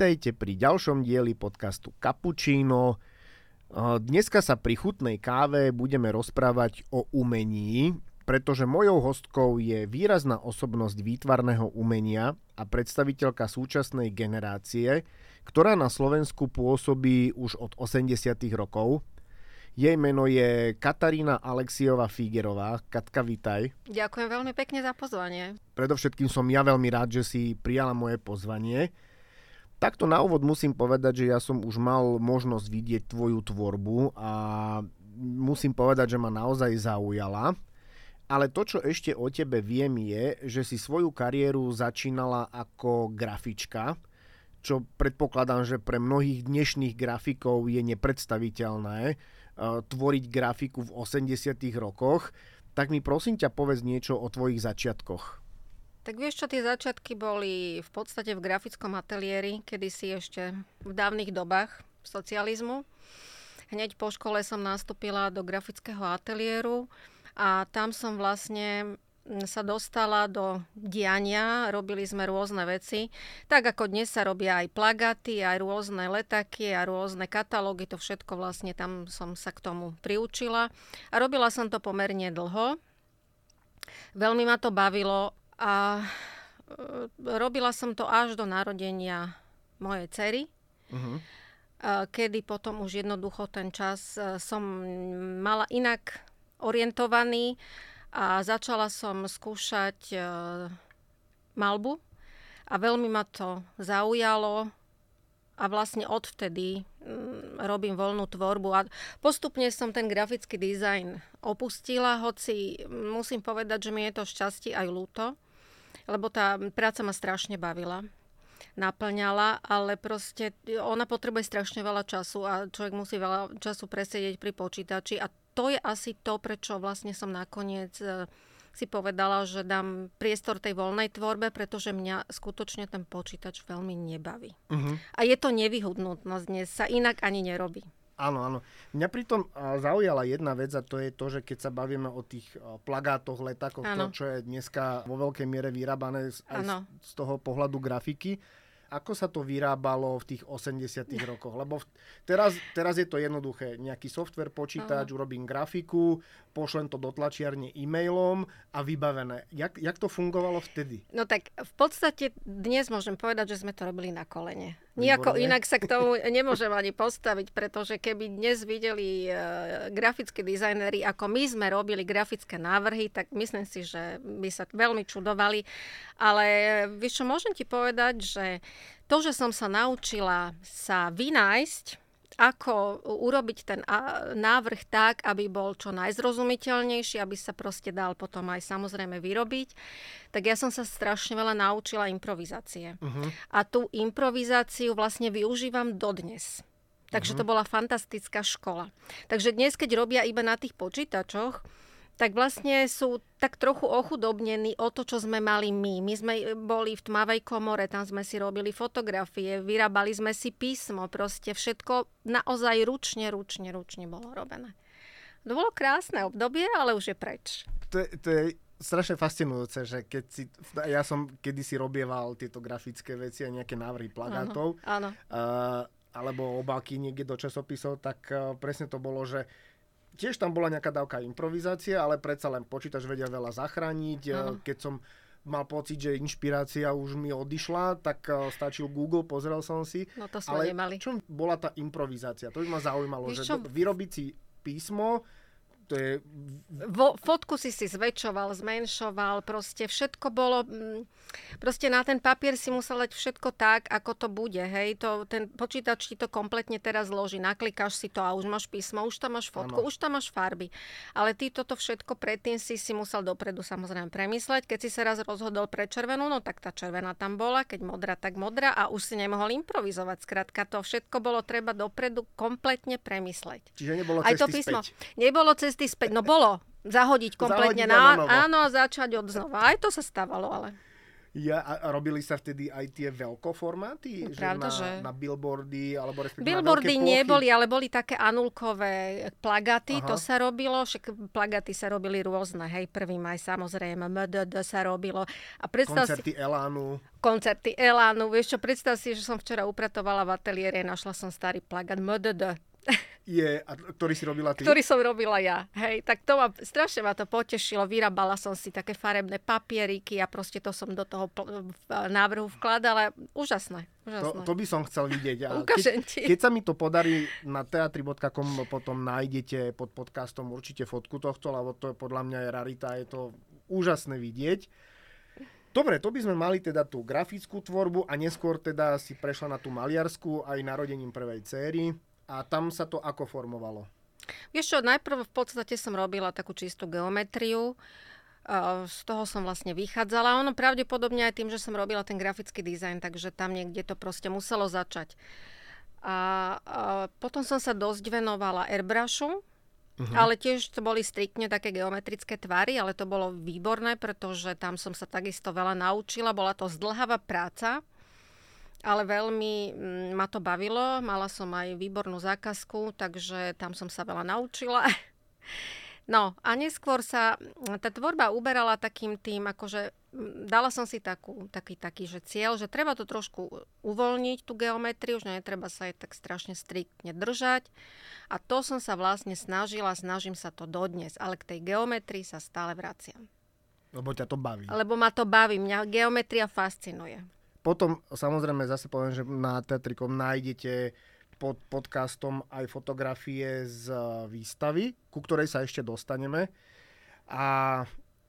Vítajte pri ďalšom dieli podcastu Cappuccino. Dneska sa pri chutnej káve budeme rozprávať o umení, pretože mojou hostkou je výrazná osobnosť výtvarného umenia a predstaviteľka súčasnej generácie, ktorá na Slovensku pôsobí už od 80. rokov. Jej meno je Katarína Alexiová Figerová. Katka, vítaj. Ďakujem veľmi pekne za pozvanie. Predovšetkým som ja veľmi rád, že si prijala moje pozvanie. Takto na úvod musím povedať, že ja som už mal možnosť vidieť tvoju tvorbu a musím povedať, že ma naozaj zaujala. Ale to, čo ešte o tebe viem, je, že si svoju kariéru začínala ako grafička, čo predpokladám, že pre mnohých dnešných grafikov je nepredstaviteľné uh, tvoriť grafiku v 80 rokoch. Tak mi prosím ťa povedz niečo o tvojich začiatkoch. Tak vieš čo, tie začiatky boli v podstate v grafickom ateliéri, si ešte v dávnych dobách socializmu. Hneď po škole som nastúpila do grafického ateliéru a tam som vlastne sa dostala do diania, robili sme rôzne veci. Tak ako dnes sa robia aj plagaty, aj rôzne letaky a rôzne katalógy, to všetko vlastne tam som sa k tomu priučila. A robila som to pomerne dlho. Veľmi ma to bavilo a e, robila som to až do narodenia mojej cery, uh-huh. kedy potom už jednoducho ten čas e, som mala inak orientovaný a začala som skúšať malbu. A veľmi ma to zaujalo. A vlastne odvtedy mm, robím voľnú tvorbu. A postupne som ten grafický dizajn opustila, hoci musím povedať, že mi je to šťastie aj ľúto, lebo tá práca ma strašne bavila naplňala, ale proste ona potrebuje strašne veľa času a človek musí veľa času presedieť pri počítači a to je asi to, prečo vlastne som nakoniec e, si povedala, že dám priestor tej voľnej tvorbe, pretože mňa skutočne ten počítač veľmi nebaví. Uh-huh. A je to nevyhodnutnosť dnes, sa inak ani nerobí. Áno, áno. Mňa pritom zaujala jedna vec a to je to, že keď sa bavíme o tých plagátoch, letakoch, to, čo je dneska vo veľkej miere vyrábané aj z, z toho pohľadu grafiky, ako sa to vyrábalo v tých 80 rokoch? Lebo v, teraz, teraz je to jednoduché. Nejaký software, počítač, uh-huh. urobím grafiku, pošlem to do tlačiarne e-mailom a vybavené. Jak, jak to fungovalo vtedy? No tak v podstate dnes môžem povedať, že sme to robili na kolene. Nijako inak sa k tomu nemôžem ani postaviť, pretože keby dnes videli uh, grafickí dizajneri, ako my sme robili grafické návrhy, tak myslím si, že by sa veľmi čudovali. Ale vieš čo, môžem ti povedať, že to, že som sa naučila sa vynájsť ako urobiť ten návrh tak, aby bol čo najzrozumiteľnejší, aby sa proste dal potom aj samozrejme vyrobiť, tak ja som sa strašne veľa naučila improvizácie. Uh-huh. A tú improvizáciu vlastne využívam dodnes. Takže uh-huh. to bola fantastická škola. Takže dnes, keď robia iba na tých počítačoch, tak vlastne sú tak trochu ochudobnení o to, čo sme mali my. My sme boli v tmavej komore, tam sme si robili fotografie, vyrábali sme si písmo, proste všetko naozaj ručne, ručne, ručne bolo robené. To bolo krásne obdobie, ale už je preč. To je, to je strašne fascinujúce, že keď si, ja som kedysi robieval tieto grafické veci a nejaké návrhy plagátov, áno, áno. Uh, alebo obálky niekde do časopisov, tak uh, presne to bolo, že tiež tam bola nejaká dávka improvizácie, ale predsa len počítač vedia veľa zachrániť. Ano. Keď som mal pocit, že inšpirácia už mi odišla, tak uh, stačil Google, pozrel som si. No to sme ale nemali. čo bola tá improvizácia? To by ma zaujímalo, Víš, že čo... vyrobiť si písmo, to je... Vo, fotku si si zväčšoval, zmenšoval, proste všetko bolo... Mm, proste na ten papier si musel dať všetko tak, ako to bude, hej. To, ten počítač ti to kompletne teraz zloží, naklikáš si to a už máš písmo, už tam máš fotku, ano. už tam máš farby. Ale ty toto všetko predtým si si musel dopredu samozrejme premysleť. Keď si sa raz rozhodol pre červenú, no tak tá červená tam bola, keď modrá, tak modrá a už si nemohol improvizovať. Skrátka, to všetko bolo treba dopredu kompletne premysleť. Čiže nebolo Aj to písmo. Späť. Nebolo cesty cesty späť. No bolo. Zahodiť kompletne Zahodiť na, na áno a začať od znova. Aj to sa stávalo, ale... Ja, a robili sa vtedy aj tie veľkoformáty? No, pravda, na, že... na billboardy, alebo respektíve Billboardy na neboli, ale boli také anulkové plagaty, Aha. to sa robilo, však plagaty sa robili rôzne, hej, prvý maj samozrejme, MDD sa robilo. A predstav Koncerty si, Elánu. koncerty Elánu, vieš čo, predstav si, že som včera upratovala v ateliére, našla som starý plagát MDD, Je, a ktorý si robila ty? ktorý som robila ja. Hej, tak to ma, strašne ma to potešilo. Vyrábala som si také farebné papieriky a proste to som do toho návrhu vkladala. Úžasné. To, úžasné. to by som chcel vidieť. A Ukážem keď, ti. keď sa mi to podarí, na teatri.com potom nájdete pod podcastom určite fotku tohto, lebo to je podľa mňa je rarita, je to úžasné vidieť. Dobre, to by sme mali teda tú grafickú tvorbu a neskôr teda si prešla na tú maliarskú aj narodením prvej céry. A tam sa to ako formovalo? Vieš čo, najprv v podstate som robila takú čistú geometriu. Z toho som vlastne vychádzala. Ono pravdepodobne aj tým, že som robila ten grafický dizajn, takže tam niekde to proste muselo začať. A, a potom som sa dosť venovala airbrushu, uh-huh. ale tiež to boli striktne také geometrické tvary, ale to bolo výborné, pretože tam som sa takisto veľa naučila. Bola to zdlhavá práca, ale veľmi mm, ma to bavilo. Mala som aj výbornú zákazku, takže tam som sa veľa naučila. No a neskôr sa mm, tá tvorba uberala takým tým, akože mm, dala som si takú, taký, taký že cieľ, že treba to trošku uvoľniť, tú geometriu, že netreba sa jej tak strašne striktne držať. A to som sa vlastne snažila, snažím sa to dodnes, ale k tej geometrii sa stále vraciam. Lebo ťa to baví. Lebo ma to baví, mňa geometria fascinuje. Potom samozrejme zase poviem, že na Teatrikom nájdete pod podcastom aj fotografie z e, výstavy, ku ktorej sa ešte dostaneme. A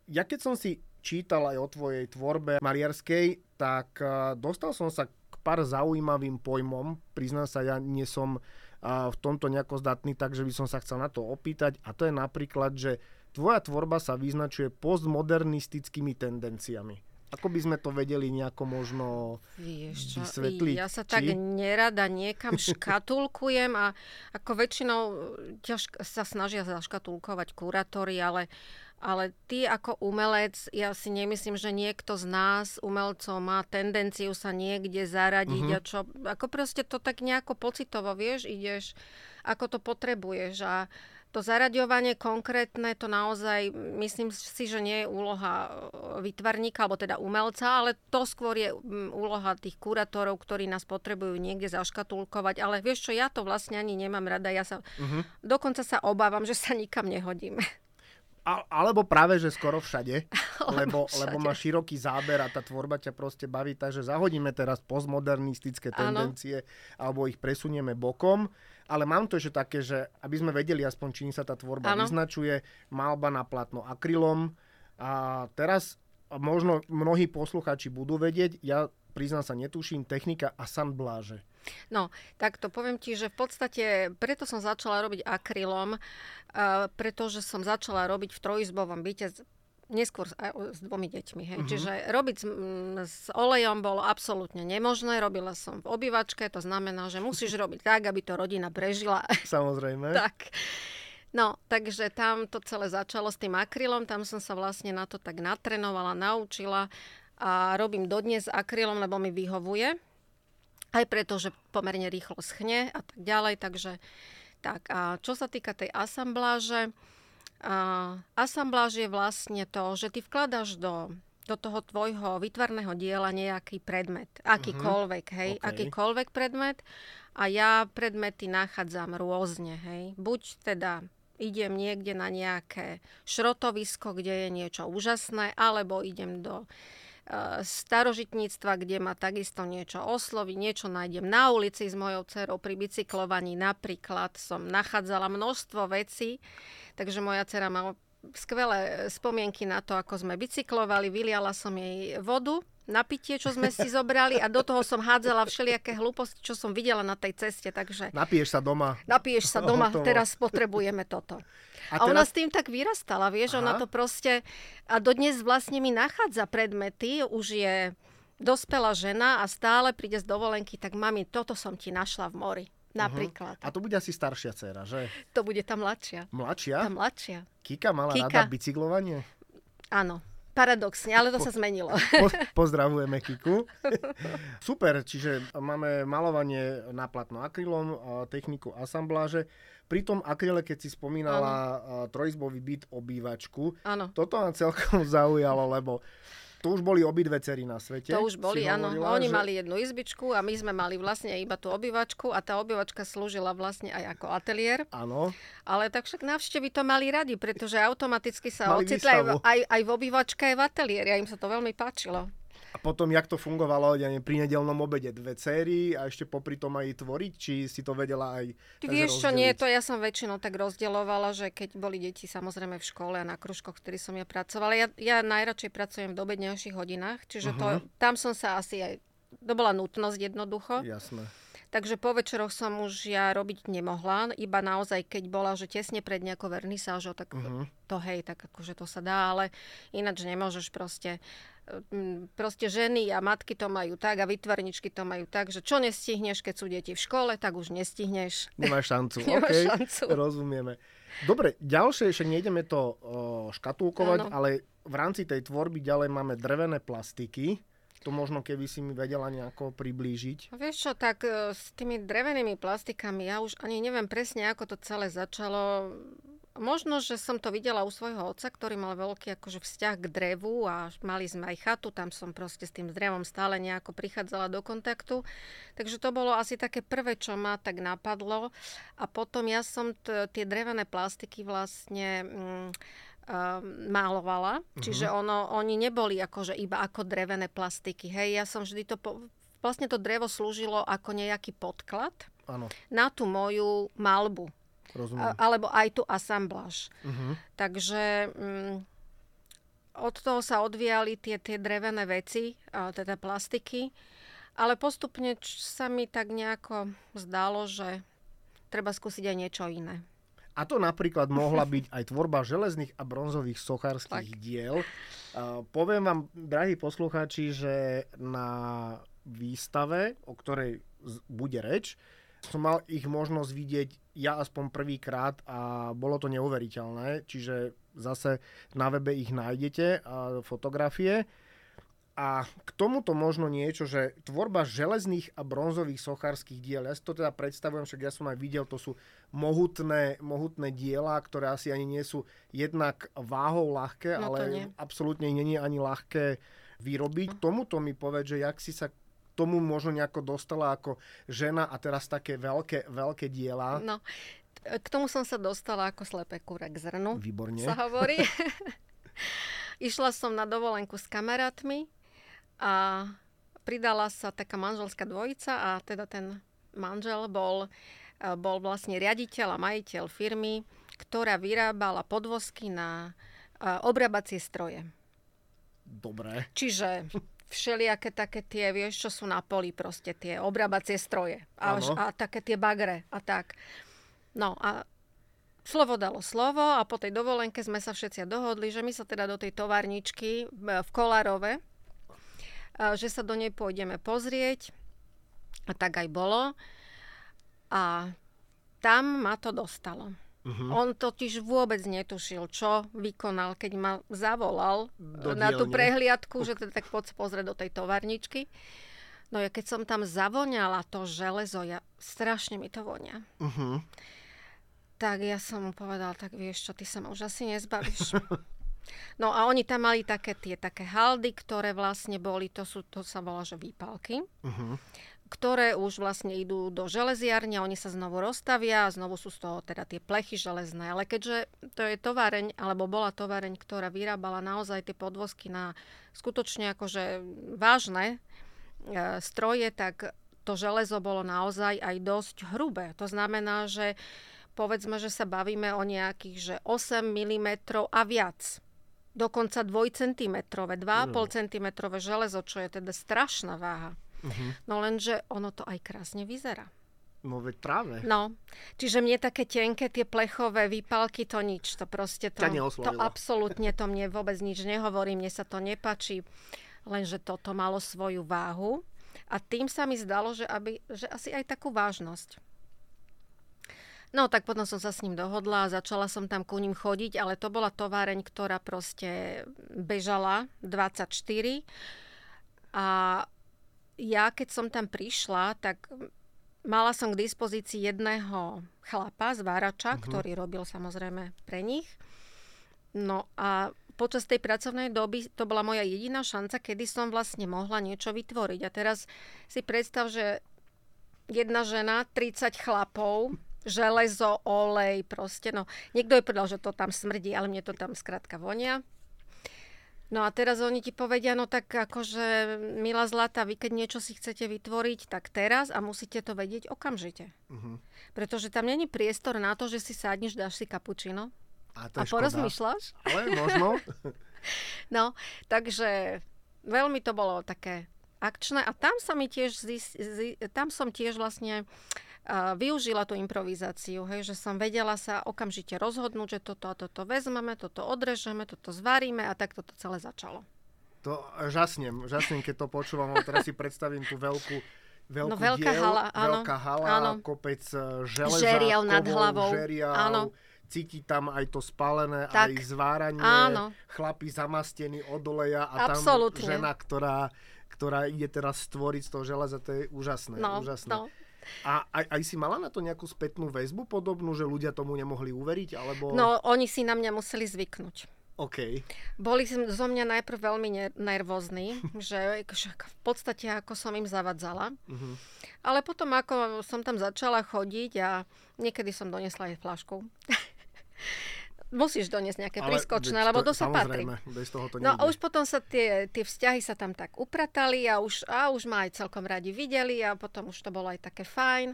ja keď som si čítal aj o tvojej tvorbe maliarskej, tak e, dostal som sa k pár zaujímavým pojmom. Priznám sa, ja nie som e, v tomto nejako zdatný, takže by som sa chcel na to opýtať. A to je napríklad, že tvoja tvorba sa vyznačuje postmodernistickými tendenciami. Ako by sme to vedeli nejako možno Vieš čo, vysvetliť? ja sa či? tak nerada niekam škatulkujem a ako väčšinou ťaž, sa snažia zaškatulkovať kurátory, ale, ale ty ako umelec, ja si nemyslím, že niekto z nás, umelcov, má tendenciu sa niekde zaradiť Mhm. a čo, ako proste to tak nejako pocitovo, vieš, ideš, ako to potrebuješ a to zaraďovanie konkrétne, to naozaj, myslím si, že nie je úloha e, vytvarníka, alebo teda umelca, ale to skôr je úloha tých kurátorov, ktorí nás potrebujú niekde zaškatulkovať. Ale vieš čo, ja to vlastne ani nemám rada. Ja sa, Mhm. dokonca sa obávam, že sa nikam nehodím. A, alebo práve, že skoro všade, lebo, všade. lebo má široký záber a tá tvorba ťa proste baví, takže zahodíme teraz postmodernistické tendencie alebo ich presunieme bokom. Ale mám to ešte také, že aby sme vedeli aspoň, čím sa tá tvorba Áno. vyznačuje, malba na platno akrylom. A teraz možno mnohí posluchači budú vedieť, ja priznám sa, netuším, technika asambláže. No, tak to poviem ti, že v podstate preto som začala robiť akrylom, uh, pretože som začala robiť v trojizbovom byte neskôr s, s dvomi deťmi. Hej. Mhm. Čiže robiť s, s olejom bolo absolútne nemožné. Robila som v obývačke, to znamená, že musíš robiť tak, aby to rodina prežila. Samozrejme. tak. No, takže tam to celé začalo s tým akrylom, tam som sa vlastne na to tak natrenovala, naučila a robím dodnes akrylom, lebo mi vyhovuje. Aj preto, že pomerne rýchlo schne a tak ďalej, takže tak. A čo sa týka tej asambláže, a asambláž je vlastne to, že ty vkladaš do, do toho tvojho vytvarného diela nejaký predmet, akýkoľvek, hej, OK. akýkoľvek predmet a ja predmety nachádzam rôzne, hej. Buď teda idem niekde na nejaké šrotovisko, kde je niečo úžasné, alebo idem do starožitníctva, kde ma takisto niečo osloví, niečo nájdem na ulici s mojou dcerou pri bicyklovaní. Napríklad som nachádzala množstvo vecí, takže moja dcera má skvelé spomienky na to, ako sme bicyklovali. Vyliala som jej vodu na pitie, čo sme si zobrali a do toho som hádzala všelijaké hlúposti, čo som videla na tej ceste, takže Napiješ sa doma. napiješ sa doma, Hotovo. teraz potrebujeme toto. A A, ona s tým tak vyrastala, vieš, ona Aha. to proste... A dodnes vlastne mi nachádza predmety, už je dospelá žena a stále príde z dovolenky, tak mami, toto som ti našla v mori. Napríklad. A to bude asi staršia dcera, že? To bude tá mladšia. Mladšia? Tá mladšia. Kika mala Kika. rada bicyklovanie? Áno. Paradoxne, ale to sa zmenilo. Po, pozdravujeme Kiku. Super, čiže máme malovanie na platno akrylom, techniku asambláže. Pri tom akryle, keď si spomínala ano. trojizbový byt obývačku, ano. toto ma celkom zaujalo, lebo to už boli obidve cery na svete. To už boli, áno. Oni že... mali jednu izbičku a my sme mali vlastne iba tú obývačku a tá obývačka slúžila vlastne aj ako ateliér. Áno. Ale tak však návštevy to mali radi, pretože automaticky sa ocitli aj, aj, aj v obývačke, aj v ateliéri a im sa to veľmi páčilo. A potom, jak to fungovalo, ja neviem, pri nedelnom obede dve céry a ešte popri tom aj tvoriť, či si to vedela aj Ty vieš čo, nie, to ja som väčšinou tak rozdeľovala, že keď boli deti samozrejme v škole a na kružkoch, ktorý som ja pracovala, ja, ja najradšej pracujem v dobednejších hodinách, čiže uh-huh. to, mhm. tam som sa asi aj, to bola nutnosť jednoducho. Jasné. Takže po večeroch som už ja robiť nemohla, iba naozaj, keď bola, že tesne pred nejakou vernisážou, tak uh-huh. to hej, tak akože to sa dá, ale ináč nemôžeš proste proste ženy a matky to majú tak a vytvarničky to majú tak, že čo nestihneš, keď sú deti v škole, tak už nestihneš. Nemáš šancu. Nemáš okay, šancu. Rozumieme. Dobre, ďalšie, ešte nejdeme to o, škatulkovať, ano. ale v rámci tej tvorby ďalej máme drevené plastiky. To možno keby si mi vedela nejako priblížiť. Vieš čo, tak e, s tými drevenými plastikami ja už ani neviem presne, ako to celé začalo. Možno, že som to videla u svojho otca, ktorý mal veľký akože vzťah k drevu a mali sme aj chatu, tam som proste s tým drevom stále nejako prichádzala do kontaktu. Takže to bolo asi také prvé, čo ma tak napadlo. A potom ja som t- tie drevené plastiky vlastne... Mm, málovala. Uh-huh. Čiže ono, oni neboli akože iba ako drevené plastiky. Hej, ja som vždy to... Po, vlastne to drevo slúžilo ako nejaký podklad ano. na tú moju malbu. Rozumiem. Alebo aj tú asambláž. Uh-huh. Takže... Mm, od toho sa odvíjali tie, tie drevené veci, teda plastiky, ale postupne sa mi tak nejako zdalo, že treba skúsiť aj niečo iné. A to napríklad mohla byť aj tvorba železných a bronzových sochárskych diel. Poviem vám, drahí poslucháči, že na výstave, o ktorej bude reč, som mal ich možnosť vidieť ja aspoň prvýkrát a bolo to neuveriteľné. Čiže zase na webe ich nájdete, a fotografie. A k tomuto možno niečo, že tvorba železných a bronzových sochárskych diel, ja si to teda predstavujem, však ja som aj videl, to sú mohutné, mohutné diela, ktoré asi ani nie sú jednak váhou ľahké, no ale nie. absolútne nie je ani ľahké vyrobiť. Hm. Tomuto mi povedz, že jak si sa tomu možno nejako dostala ako žena a teraz také veľké, veľké diela. No, k tomu som sa dostala ako slepé kúre k zrnu. Výborne. Sa hovorí. Išla som na dovolenku s kamarátmi a pridala sa taká manželská dvojica a teda ten manžel bol, e, bol vlastne riaditeľ a majiteľ firmy, ktorá vyrábala podvozky na e, obrábacie stroje. Dobre. Čiže všelijaké také tie, vieš, čo sú na poli proste, tie obrábacie stroje. A, a také tie bagre a tak. No a slovo dalo slovo a po tej dovolenke sme sa všetci dohodli, že my sa teda do tej továrničky v Kolárove že sa do nej pôjdeme pozrieť. A tak aj bolo. A tam ma to dostalo. Uh-huh. On totiž vôbec netušil, čo vykonal, keď ma zavolal do na tú prehliadku, že teda tak poď pozrieť do tej tovarničky. No ja keď som tam zavoňala to železo, ja, strašne mi to vonia. Uh-huh. Tak ja som mu povedal, tak vieš čo, ty sa ma už asi nezbavíš. No a oni tam mali také tie také haldy, ktoré vlastne boli, to, sú, to sa volá, že výpalky, uh-huh. ktoré už vlastne idú do železiarne, oni sa znovu rozstavia a znovu sú z toho teda tie plechy železné. Ale keďže to je továreň, alebo bola továreň, ktorá vyrábala naozaj tie podvozky na skutočne akože vážne e, stroje, tak to železo bolo naozaj aj dosť hrubé. To znamená, že povedzme, že sa bavíme o nejakých že 8 mm a viac dokonca dvojcentimetrové, 2,5 mm. centimetrové železo, čo je teda strašná váha. Uh-huh. No lenže ono to aj krásne vyzerá. No veď práve. No, čiže mne také tenké tie plechové výpalky, to nič, to proste to, to absolútne to mne vôbec nič nehovorí, mne sa to nepačí, lenže toto malo svoju váhu a tým sa mi zdalo, že, aby, že asi aj takú vážnosť. No tak potom som sa s ním dohodla a začala som tam ku ním chodiť, ale to bola továreň, ktorá proste bežala 24. A ja keď som tam prišla, tak mala som k dispozícii jedného chlapa z Várača, uh-huh. ktorý robil samozrejme pre nich. No a počas tej pracovnej doby to bola moja jediná šanca, kedy som vlastne mohla niečo vytvoriť. A teraz si predstav, že jedna žena, 30 chlapov, železo, olej, proste, no. Niekto je povedal, že to tam smrdí, ale mne to tam skrátka vonia. No a teraz oni ti povedia, no tak akože, milá zlata, vy keď niečo si chcete vytvoriť, tak teraz a musíte to vedieť okamžite. Uh-huh. Pretože tam není priestor na to, že si sadneš, dáš si kapučino a, a porozmýšľaš. Ale možno. no, takže veľmi to bolo také akčné a tam sa mi tiež, zis, zis, tam som tiež vlastne uh, využila tú improvizáciu, hej, že som vedela sa okamžite rozhodnúť, že toto a toto vezmeme, toto odrežeme, toto zvaríme a tak toto celé začalo. To žasnem, žasnem, keď to počúvam, teraz si predstavím tú veľkú veľkú no, veľká diel, hala, áno, veľká hala, áno. kopec e, železa, žeriav nad hlavou, žeriav, áno cíti tam aj to spálené, tak, aj zváranie, áno. chlapi zamastení od oleja a Absolutne. tam žena, ktorá, ktorá ide teraz stvoriť z toho železa, to je úžasné. No, úžasné. No. A aj, aj si mala na to nejakú spätnú väzbu podobnú, že ľudia tomu nemohli uveriť? Alebo... No, oni si na mňa museli zvyknúť. OK. Boli zo mňa najprv veľmi nervózni, že v podstate ako som im zavadzala. Uh-huh. Ale potom ako som tam začala chodiť a niekedy som donesla aj flašku. musíš doniesť nejaké Ale prískočné, lebo to sa patrí. Bez toho to no a už potom sa tie, tie vzťahy sa tam tak upratali a už, a už ma aj celkom radi videli a potom už to bolo aj také fajn.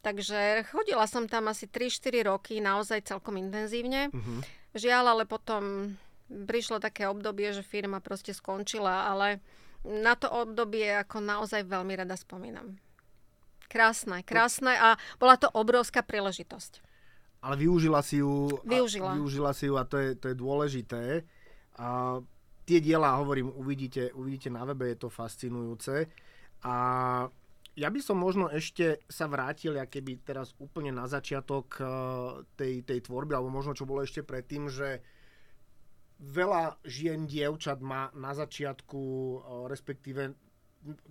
Takže chodila som tam asi 3-4 roky naozaj celkom intenzívne. Uh-huh. Žiaľ, ale potom prišlo také obdobie, že firma proste skončila, ale na to obdobie ako naozaj veľmi rada spomínam. Krásne, krásne a bola to obrovská príležitosť. Ale využila si ju. Využila. A, využila si ju a to je, to je dôležité. A tie diela, hovorím, uvidíte, uvidíte na webe, je to fascinujúce. A ja by som možno ešte sa vrátil, ja keby teraz úplne na začiatok e, tej, tej tvorby, alebo možno čo bolo ešte predtým, že veľa žien, dievčat má na začiatku, e, respektíve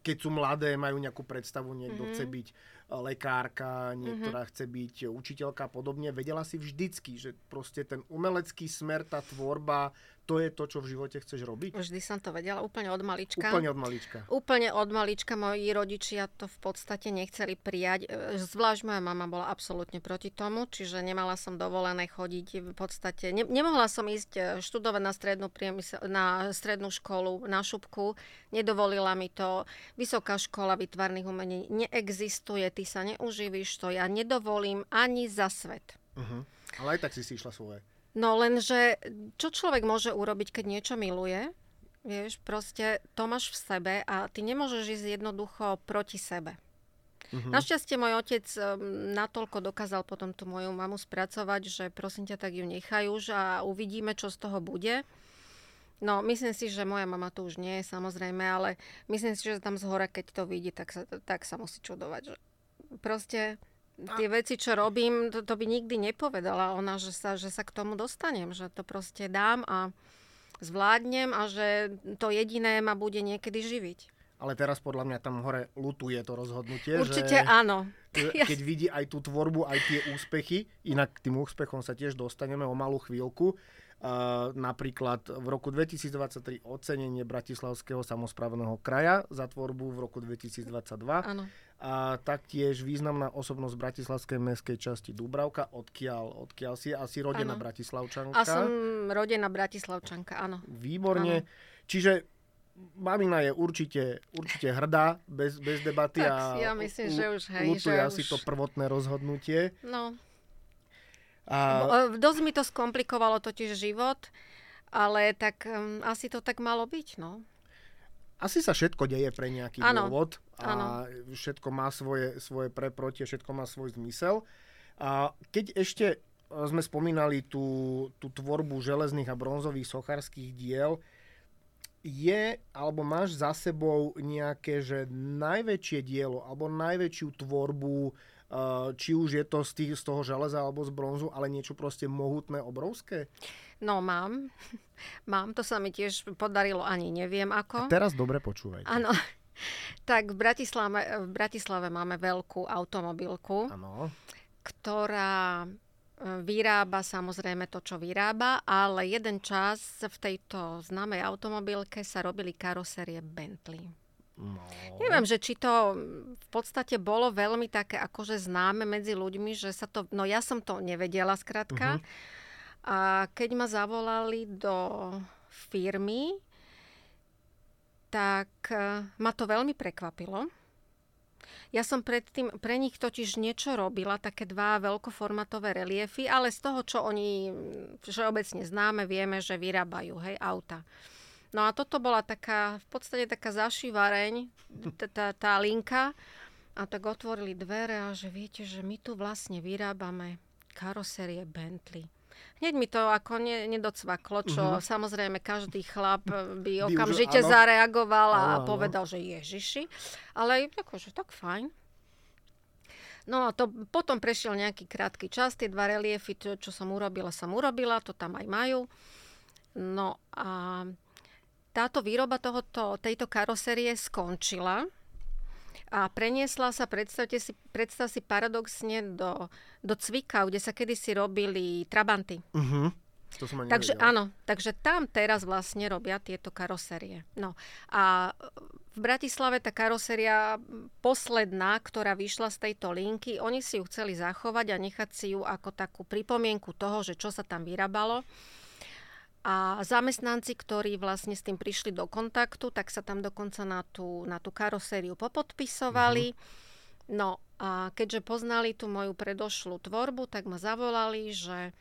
keď sú mladé, majú nejakú predstavu, niekto mm-hmm. chce byť lekárka, niektorá mm-hmm. chce byť učiteľka a podobne. Vedela si vždycky, že proste ten umelecký smer, tá tvorba, to je to, čo v živote chceš robiť? Vždy som to vedela, úplne od malička. Úplne od malička. Úplne od malička. Moji rodičia to v podstate nechceli prijať. E, zvlášť moja mama bola absolútne proti tomu, čiže nemala som dovolené chodiť v podstate. Ne, nemohla som ísť e, študovať na strednú, priemysel, na strednú školu, na šupku. Nedovolila mi to. Vysoká škola výtvarných umení neexistuje, ty sa neuživíš to. Ja nedovolím ani za svet. Uh-huh. Ale aj tak si si išla svoje. No lenže, čo človek môže urobiť, keď niečo miluje? Vieš, proste to máš v sebe a ty nemôžeš ísť jednoducho proti sebe. Uh-huh. Našťastie môj otec um, natoľko dokázal potom tú moju mamu spracovať, že prosím ťa, tak ju nechaj už a uvidíme, čo z toho bude. No, myslím si, že moja mama tu už nie je, samozrejme, ale myslím si, že tam z hora, keď to vidí, tak sa, tak sa musí čudovať. Že proste tie veci, čo robím, to, to by nikdy nepovedala ona, že sa, že sa k tomu dostanem, že to proste dám a zvládnem a že to jediné ma bude niekedy živiť. Ale teraz podľa mňa tam hore lutuje to rozhodnutie. Určite že, áno. Keď vidí aj tú tvorbu, aj tie úspechy, inak k tým úspechom sa tiež dostaneme o malú chvíľku. Uh, napríklad v roku 2023 ocenenie Bratislavského samozprávneho kraja za tvorbu v roku 2022. Áno a taktiež významná osobnosť Bratislavskej mestskej časti Dubravka, odkiaľ, odkiaľ si asi rodená ano. Bratislavčanka. A som rodená Bratislavčanka, áno. Výborne. Ano. Čiže mamina je určite, určite hrdá, bez, bez debaty tak, a ja myslím, že už, hej, že asi už... to prvotné rozhodnutie. No. A... Dosť mi to skomplikovalo totiž život, ale tak um, asi to tak malo byť, no asi sa všetko deje pre nejaký ano. dôvod a ano. všetko má svoje, svoje preprotie, všetko má svoj zmysel. A keď ešte e, sme spomínali tú, tú tvorbu železných a bronzových sochárských diel, je, alebo máš za sebou nejaké, že najväčšie dielo, alebo najväčšiu tvorbu či už je to z, tých, z toho železa alebo z bronzu, ale niečo proste mohutné, obrovské? No mám. Mám, to sa mi tiež podarilo, ani neviem ako. A teraz dobre počúvajte. Áno. Tak v Bratislave, v Bratislave máme veľkú automobilku, Áno. ktorá e, vyrába samozrejme to, čo vyrába, ale jeden čas v tejto známej automobilke sa robili karosérie Bentley. No. Neviem, že či to v podstate bolo veľmi také akože známe medzi ľuďmi, že sa to, no ja som to nevedela skrátka. Uh-huh. A keď ma zavolali do firmy, tak e, ma to veľmi prekvapilo. Ja som predtým pre nich totiž niečo robila, také dva veľkoformatové reliefy, ale z toho, čo oni všeobecne známe, vieme, že vyrábajú, hej, auta. No a toto bola taká, v podstate taká zašívareň, tá, tá linka. A tak otvorili dvere a že viete, že my tu vlastne vyrábame karosérie Bentley. Hneď mi to ako ne, nedocvaklo, čo uh-huh. samozrejme každý chlap by okamžite už, zareagoval a áno, povedal, že Ježiši. Ale akože tak fajn. No a to potom prešiel nejaký krátky čas, tie dva reliefy, čo, čo som urobila, som urobila, to tam aj majú. No a táto výroba tohoto, tejto karosérie skončila a preniesla sa, predstavte si, predstav si paradoxne do, do Cvikau, kde sa kedysi robili trabanty. Uh-huh. To som ani takže áno, takže tam teraz vlastne robia tieto karosérie. No a v Bratislave tá karoséria posledná, ktorá vyšla z tejto linky, oni si ju chceli zachovať a nechať si ju ako takú pripomienku toho, že čo sa tam vyrábalo. A zamestnanci, ktorí vlastne s tým prišli do kontaktu, tak sa tam dokonca na tú, na tú karosériu popodpisovali. Mm-hmm. No a keďže poznali tú moju predošlú tvorbu, tak ma zavolali, že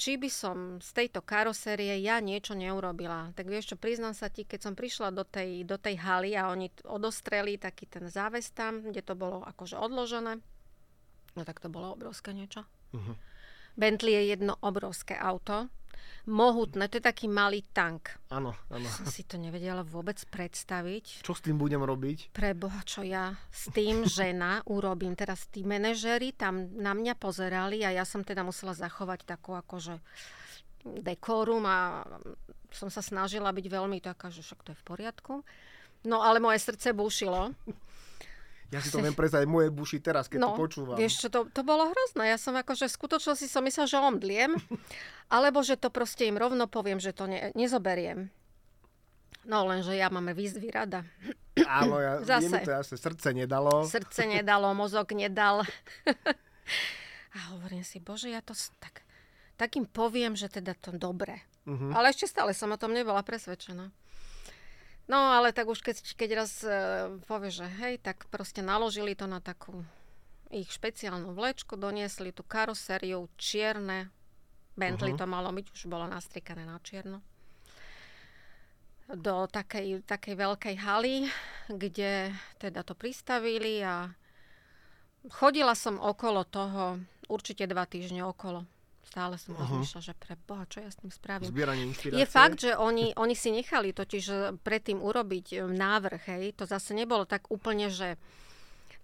či by som z tejto karosérie ja niečo neurobila. Tak vieš čo, priznám sa ti, keď som prišla do tej, do tej haly a oni odostreli taký ten záves tam, kde to bolo akože odložené, no tak to bolo obrovské niečo. Uh-huh. Bentley je jedno obrovské auto mohutné. To je taký malý tank. Áno, áno. Som si to nevedela vôbec predstaviť. Čo s tým budem robiť? Pre Boha, čo ja s tým žena urobím. Teraz tí manažery tam na mňa pozerali a ja som teda musela zachovať takú akože dekorum a som sa snažila byť veľmi taká, že však to je v poriadku. No ale moje srdce bušilo. Ja si to viem predstaviť, moje buši teraz, keď no, to počúvam. vieš čo, to, to bolo hrozné. Ja som akože v skutočnosti som myslela, že omdliem, alebo že to proste im rovno poviem, že to ne, nezoberiem. No lenže ja mám výzvy rada. Áno, ja, Zase. to jasne, srdce nedalo. Srdce nedalo, mozog nedal. A hovorím si, bože, ja to tak, tak im poviem, že teda to dobre. Uh-huh. Ale ešte stále som o tom nebola presvedčená. No ale tak už keď, keď raz uh, povie, že hej, tak proste naložili to na takú ich špeciálnu vlečku, doniesli tú karosériu čierne. Bentley uh-huh. to malo byť, už bolo nastrikané na čierno. Do takej, takej veľkej haly, kde teda to pristavili a chodila som okolo toho určite dva týždne okolo. Stále som uh-huh. rozmýšľala, že pre Boha, čo ja s tým spravím. Zbieranie inšpirácie. Je fakt, že oni, oni si nechali totiž predtým urobiť e, návrh, hej. To zase nebolo tak úplne, že...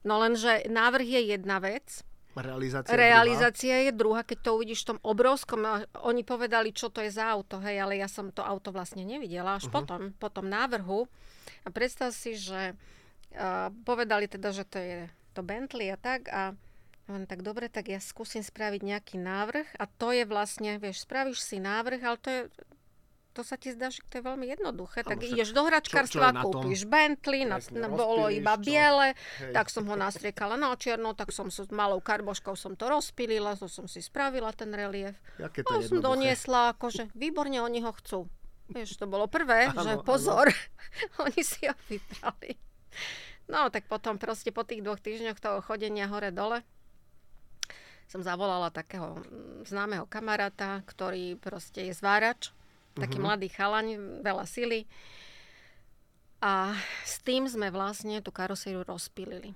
No lenže návrh je jedna vec, Realizácia, Realizácia druhá. je druhá, keď to uvidíš v tom obrovskom, oni povedali, čo to je za auto, hej, ale ja som to auto vlastne nevidela až uh-huh. potom, po tom návrhu. A predstav si, že uh, povedali teda, že to je to Bentley a tak a len tak dobre, tak ja skúsim spraviť nejaký návrh a to je vlastne, vieš, spravíš si návrh, ale to je, to sa ti zdá, že to je veľmi jednoduché. tak ideš do hračkarstva, kúpiš Bentley, na, na, bolo iba čo? biele, Hej. tak som ho nastriekala na čierno, tak som s malou karboškou som to rozpilila, to som si spravila ten relief. Jaké to, to som doniesla, akože výborne oni ho chcú. Vieš, to bolo prvé, ano, že pozor, oni si ho vybrali. No, tak potom proste po tých dvoch týždňoch toho chodenia hore-dole, som zavolala takého mm, známeho kamaráta, ktorý proste je zvárač, taký uh-huh. mladý chalaň, veľa sily. A s tým sme vlastne tú karosériu rozpilili.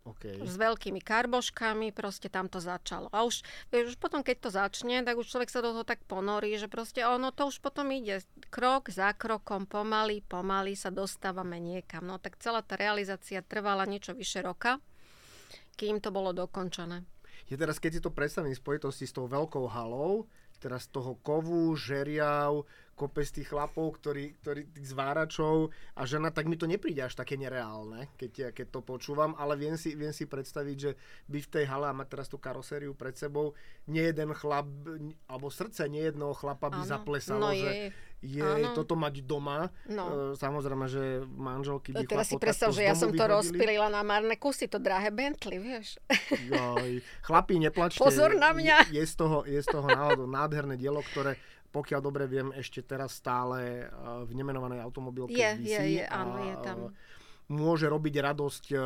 Okay. S veľkými karboškami, proste tam to začalo. A už, vieš, už potom, keď to začne, tak už človek sa do toho tak ponorí, že proste ono to už potom ide krok za krokom, pomaly, pomaly sa dostávame niekam. No tak celá tá realizácia trvala niečo vyše roka kým to bolo dokončené. Je teraz, keď si to predstavím v spojitosti s tou veľkou halou, teraz toho kovu, žeriav, kopec tých chlapov, ktorí, ktorí, tých zváračov a žena, tak mi to nepríde až také nereálne, keď, keď to počúvam, ale viem si, viem si predstaviť, že by v tej hale a mať teraz tú karosériu pred sebou, nie jeden chlap, alebo srdce nie jednoho chlapa by ano. zaplesalo, no že je, je toto mať doma. No. E, samozrejme, že manželky by Teraz si predstav, že ja som to rozpilila na marné kusy, to drahé Bentley, vieš. Joj, chlapi, neplačte. Pozor na mňa. Je, je z toho, je z toho náhodou nádherné dielo, ktoré pokiaľ dobre viem, ešte teraz stále eh, v nemenovanej automobilke je, visí. Je, je, áno, je tam. Eh, môže robiť radosť eh,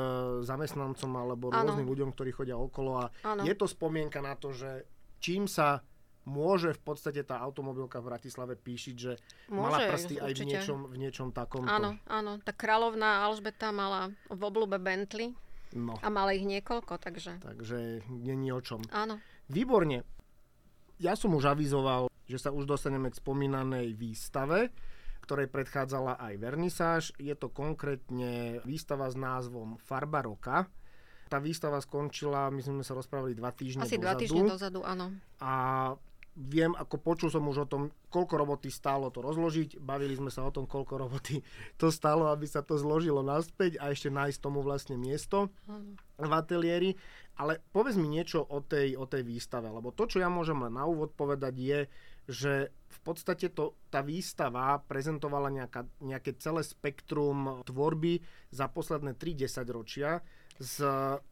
zamestnancom alebo rôznym ano. ľuďom, ktorí chodia okolo a ano. je to spomienka na to, že čím sa môže v podstate tá automobilka v Bratislave píšiť, že môže, mala prsty určite. aj v niečom, v niečom takom. Áno, áno. Tá kráľovná Alžbeta mala v oblúbe Bentley no. a mala ich niekoľko, takže... Takže není o čom. Áno. Výborne. Ja som už avizoval že sa už dostaneme k spomínanej výstave, ktorej predchádzala aj vernisáž. Je to konkrétne výstava s názvom Farba roka. Tá výstava skončila, my sme sa rozprávali dva týždne Asi dozadu. dva týždne dozadu, áno. A viem, ako počul som už o tom, koľko roboty stálo to rozložiť. Bavili sme sa o tom, koľko roboty to stálo, aby sa to zložilo naspäť a ešte nájsť tomu vlastne miesto v ateliéri. Ale povedz mi niečo o tej, o tej výstave, lebo to, čo ja môžem len na úvod povedať, je, že v podstate to, tá výstava prezentovala nejaká, nejaké celé spektrum tvorby za posledné 3 ročia s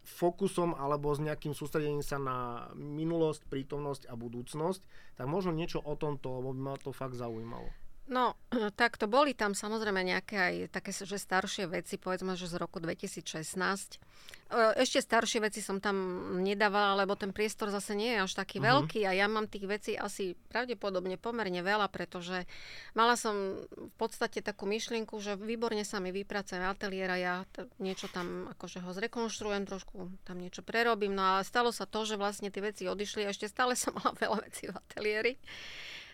fokusom alebo s nejakým sústredením sa na minulosť, prítomnosť a budúcnosť. Tak možno niečo o tomto, lebo by ma to fakt zaujímalo. No, tak to boli tam samozrejme nejaké aj také, že staršie veci, povedzme, že z roku 2016. E, ešte staršie veci som tam nedávala, lebo ten priestor zase nie je až taký uh-huh. veľký a ja mám tých vecí asi pravdepodobne pomerne veľa, pretože mala som v podstate takú myšlienku, že výborne sa mi vypracuje ateliér a ja t- niečo tam akože ho zrekonštruujem, trošku tam niečo prerobím. No a stalo sa to, že vlastne tie veci odišli a ešte stále som mala veľa vecí v ateliéri.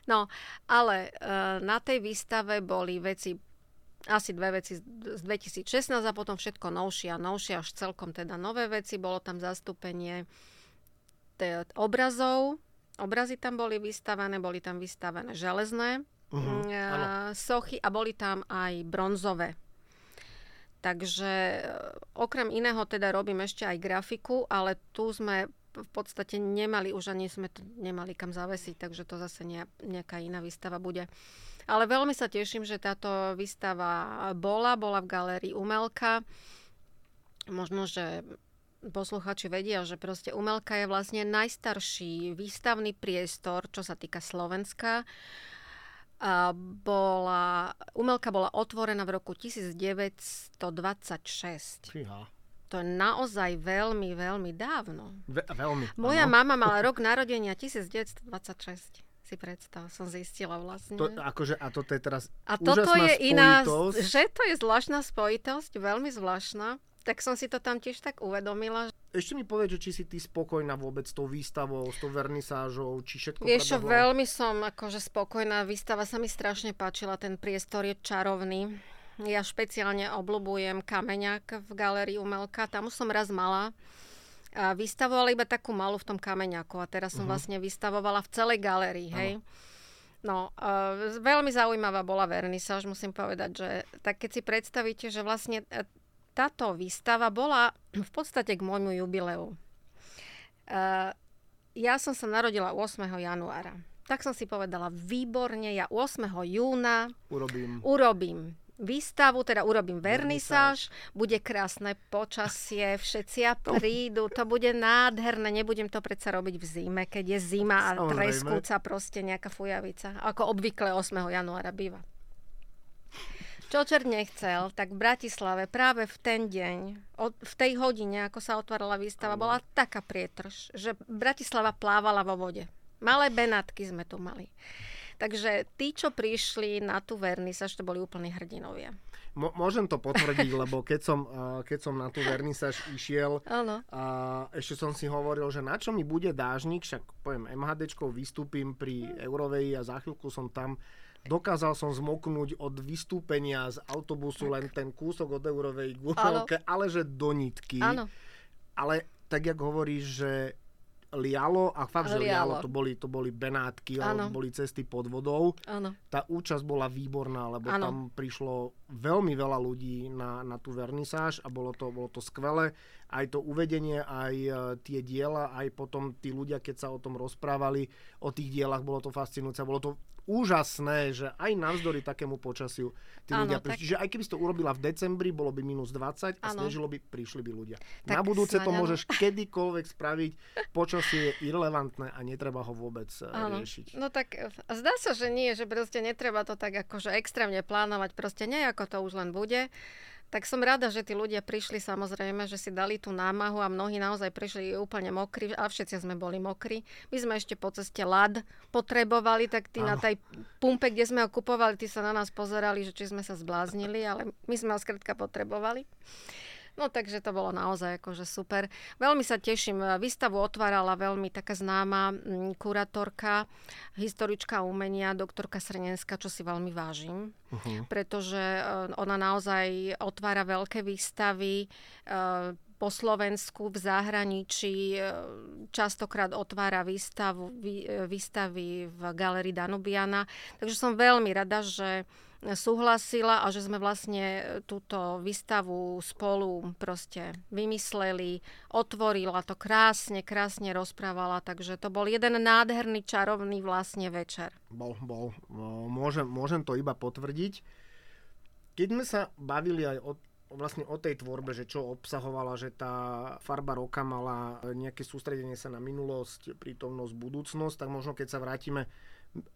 No, ale uh, na tej výstave boli veci asi dve veci z 2016 a potom všetko novšie a novšie, až celkom teda nové veci. Bolo tam zastúpenie obrazov. Obrazy tam boli vystavené, boli tam vystavené železné uh-huh, uh, sochy a boli tam aj bronzové. Takže okrem iného teda robím ešte aj grafiku, ale tu sme v podstate nemali, už ani sme to nemali kam zavesiť, takže to zase nejaká iná výstava bude. Ale veľmi sa teším, že táto výstava bola, bola v galérii Umelka. Možno, že posluchači vedia, že proste Umelka je vlastne najstarší výstavný priestor, čo sa týka Slovenska. A bola, Umelka bola otvorená v roku 1926. Fíha. To je naozaj veľmi, veľmi dávno. Ve, veľmi. Moja ano. mama mala rok narodenia 1926 si predstav, som zistila vlastne. To, akože, a toto je teraz A toto je iná, že to je zvláštna spojitosť, veľmi zvláštna. Tak som si to tam tiež tak uvedomila. Ešte mi povedz, že či si ty spokojná vôbec s tou výstavou, s tou vernisážou, či všetko Vieš veľmi som akože spokojná. Výstava sa mi strašne páčila, ten priestor je čarovný ja špeciálne obľúbujem kameňak v galérii Umelka. Tam už som raz mala. A vystavovala iba takú malú v tom kameňaku a teraz som uh-huh. vlastne vystavovala v celej galérii, hej. No, uh, veľmi zaujímavá bola vernisáž, musím povedať, že tak keď si predstavíte, že vlastne e, táto výstava bola v podstate k môjmu jubileu. Uh, ja som sa narodila 8. januára. Tak som si povedala, výborne, ja 8. júna urobím, urobím výstavu, teda urobím vernisáž, bude krásne počasie, všetci prídu, to bude nádherné, nebudem to predsa robiť v zime, keď je zima a treskúca proste nejaká fujavica, ako obvykle 8. januára býva. Čo čert nechcel, tak v Bratislave práve v ten deň, v tej hodine, ako sa otvárala výstava, bola taká prietrž, že Bratislava plávala vo vode. Malé benátky sme tu mali. Takže tí, čo prišli na tú vernisáž, to boli úplní hrdinovia. M- môžem to potvrdiť, lebo keď som, uh, keď som na tú vernisáž išiel ano. a ešte som si hovoril, že na čo mi bude dážnik, však poviem MHDčkou vystúpim pri Eurovej a za chvíľku som tam dokázal som zmoknúť od vystúpenia z autobusu tak. len ten kúsok od Eurovej gumelke, ale že do nitky. Áno. Ale tak jak hovoríš, že lialo a fakt, že lialo, Lialo. to boli, to boli Benátky, ale boli cesty pod vodou. Áno. Tá účasť bola výborná, lebo Áno. tam prišlo veľmi veľa ľudí na, na tú vernisáž a bolo to, bolo to skvelé. Aj to uvedenie, aj e, tie diela, aj potom tí ľudia, keď sa o tom rozprávali, o tých dielach, bolo to fascinujúce. Bolo to úžasné, že aj navzdory takému počasiu tí Áno, ľudia tak- prišli. Že aj keby si to urobila v decembri, bolo by minus 20 a Áno. snežilo by, prišli by ľudia. Tak Na budúce to snáď áno. môžeš kedykoľvek spraviť. Počasie je irrelevantné a netreba ho vôbec e, Áno. riešiť. No tak e, zdá sa, že nie, že proste netreba to tak akože extrémne plánovať, proste nejako to už len bude. Tak som rada, že tí ľudia prišli samozrejme, že si dali tú námahu a mnohí naozaj prišli úplne mokrí, a všetci sme boli mokrí. My sme ešte po ceste lad potrebovali, tak tí na tej pumpe, kde sme ho kupovali, tí sa na nás pozerali, že či sme sa zbláznili, ale my sme ho skrátka potrebovali. No takže to bolo naozaj akože super. Veľmi sa teším. Výstavu otvárala veľmi taká známa mm, kurátorka, historička umenia, doktorka Srnenská, čo si veľmi vážim, Uh-huh. pretože e, ona naozaj otvára veľké výstavy e, po Slovensku, v zahraničí, e, častokrát otvára výstavu, vý- výstavy v Galerii Danubiana. Takže som veľmi rada, že súhlasila a že sme vlastne túto výstavu spolu proste vymysleli, otvorila to krásne, krásne rozprávala, takže to bol jeden nádherný, čarovný vlastne večer. Bol, bol. No, Môžem, môžem to iba potvrdiť. Keď sme sa bavili aj o, vlastne o tej tvorbe, že čo obsahovala, že tá farba roka mala nejaké sústredenie sa na minulosť, prítomnosť, budúcnosť, tak možno keď sa vrátime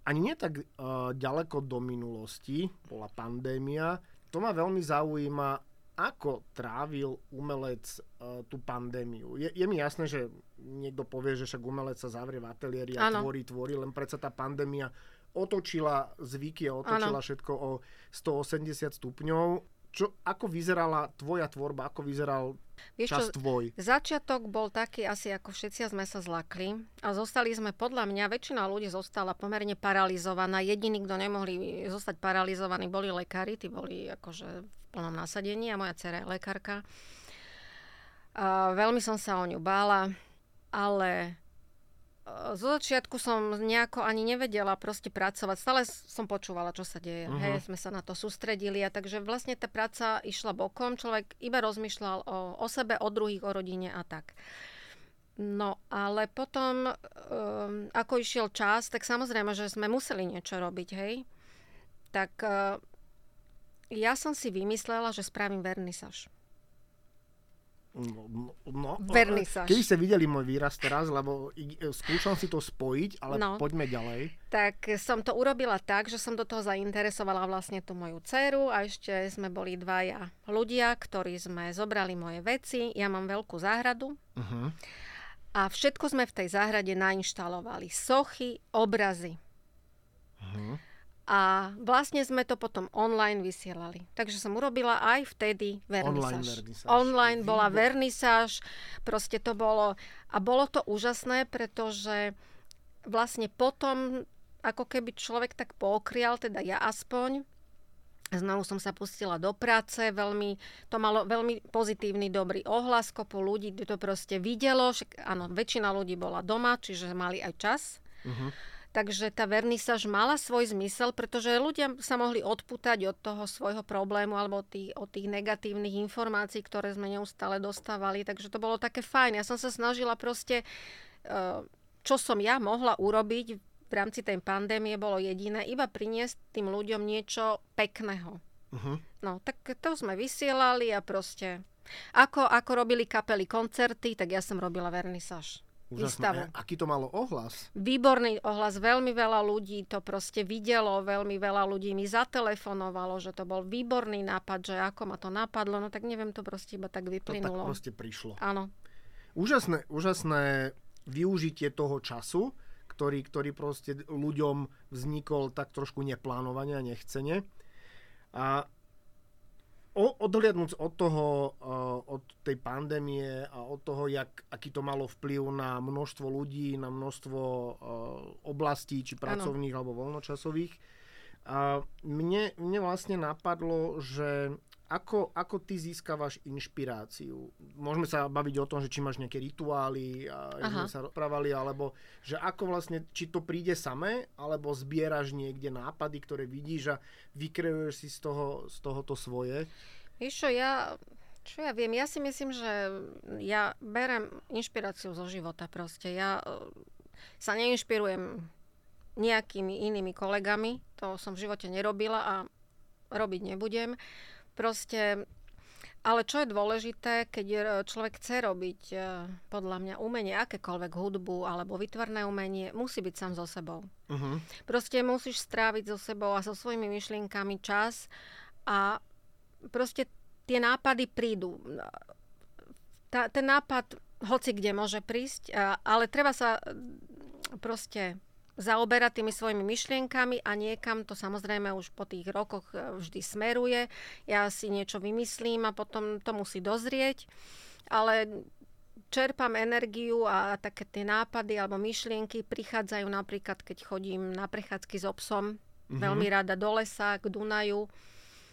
ani nie tak uh, ďaleko do minulosti, bola pandémia, to ma veľmi zaujíma, ako trávil umelec uh, tú pandémiu. Je, je mi jasné, že niekto povie, že však umelec sa zavrie v ateliéri a Áno. tvorí, tvorí, len predsa tá pandémia otočila zvyky a otočila Áno. všetko o 180 stupňov. Čo, ako vyzerala tvoja tvorba, ako vyzeral Vieš čas čo, tvoj? Začiatok bol taký asi ako všetci sme sa zlakli a zostali sme, podľa mňa, väčšina ľudí zostala pomerne paralizovaná. Jediní, kto nemohli zostať paralizovaní, boli lekári, tí boli akože v plnom nasadení a moja dcera je lekárka. A veľmi som sa o ňu bála, ale zo začiatku som nejako ani nevedela proste pracovať. Stále som počúvala, čo sa deje. Mhm. Hej, sme sa na to sústredili a takže vlastne tá práca išla bokom. Človek iba rozmýšľal o, o sebe, o druhých, o rodine a tak. No, ale potom, um, ako išiel čas, tak samozrejme, že sme museli niečo robiť, hej. Tak uh, ja som si vymyslela, že spravím vernisáž. No, no, Vernisáž. Keby ste videli môj výraz teraz, lebo i- skúšam si to spojiť, ale No. poďme ďalej. Tak som to urobila tak, že som do toho zainteresovala vlastne tú moju dceru a ešte sme boli dvaja ľudia, ktorí sme zobrali moje veci. Ja mám veľkú záhradu Uh-huh. a všetko sme v tej záhrade nainštalovali. Sochy, obrazy. Uh-huh. A vlastne sme to potom online vysielali. Takže som urobila aj vtedy Online vernisáž. vernisáž. Online bola vernisáž, proste to bolo... A bolo to úžasné, pretože vlastne potom, ako keby človek tak pookrial, teda ja aspoň, Znovu som sa pustila do práce, veľmi, to malo veľmi pozitívny, dobrý ohlas, kopu ľudí to proste videlo, však, áno, väčšina ľudí bola doma, čiže mali aj čas. Uh-huh. Takže tá vernisáž mala svoj zmysel, pretože ľudia sa mohli odputať od toho svojho problému alebo od tých, od tých negatívnych informácií, ktoré sme neustále dostávali. Takže to bolo také fajn. Ja som sa snažila proste, eh, čo som ja mohla urobiť v rámci tej pandémie, bolo jediné, iba priniesť tým ľuďom niečo pekného. Uh-huh. No, tak to sme vysielali a proste... Ako, ako robili kapely koncerty, tak ja som robila vernisáž. Výstavu. Úžasné. Aký to malo ohlas? Výborný ohlas, veľmi veľa ľudí to proste videlo, veľmi veľa ľudí mi zatelefonovalo, že to bol výborný nápad, že ako ma to napadlo, no tak neviem, to proste iba tak To tak vyplynulo. proste prišlo. Áno, Úžasné, úžasné využitie toho času, ktorý, ktorý proste ľuďom vznikol tak trošku neplánovane a nechcene. A o, odhliadnúť od toho, uh, od tej pandémie a od toho, jak, aký to malo vplyv na množstvo ľudí, na množstvo uh, oblastí, či pracovných alebo voľnočasových, a mne, mne vlastne napadlo, že ako, ako ty získavaš inšpiráciu? Môžeme sa baviť o tom, že či máš nejaké rituály, a sme sa rozprávali, alebo že ako vlastne, či to príde samé, alebo zbieraš niekde nápady, ktoré vidíš a vykreuješ si z toho, z toho to svoje? Vieš čo, ja, čo ja viem, ja si myslím, že ja berem inšpiráciu zo života proste. Ja e, sa neinšpirujem nejakými inými kolegami, to som v živote nerobila a robiť nebudem. Proste, ale čo je dôležité, keď človek chce robiť e, podľa mňa umenie, akékoľvek hudbu alebo vytvarné umenie, musí byť sám so sebou. Uh-huh. Proste musíš stráviť so sebou a so svojimi myšlienkami čas a proste tie nápady prídu. Tá, ten nápad hoci kde môže prísť, ale treba sa proste zaoberať tými svojimi myšlienkami a niekam to samozrejme už po tých rokoch e, vždy smeruje. Ja si niečo vymyslím a potom to musí dozrieť, ale čerpám energiu a také tie nápady alebo myšlienky prichádzajú napríklad, keď chodím na prechádzky s obsom, mm-hmm. veľmi rada do lesa, k Dunaju.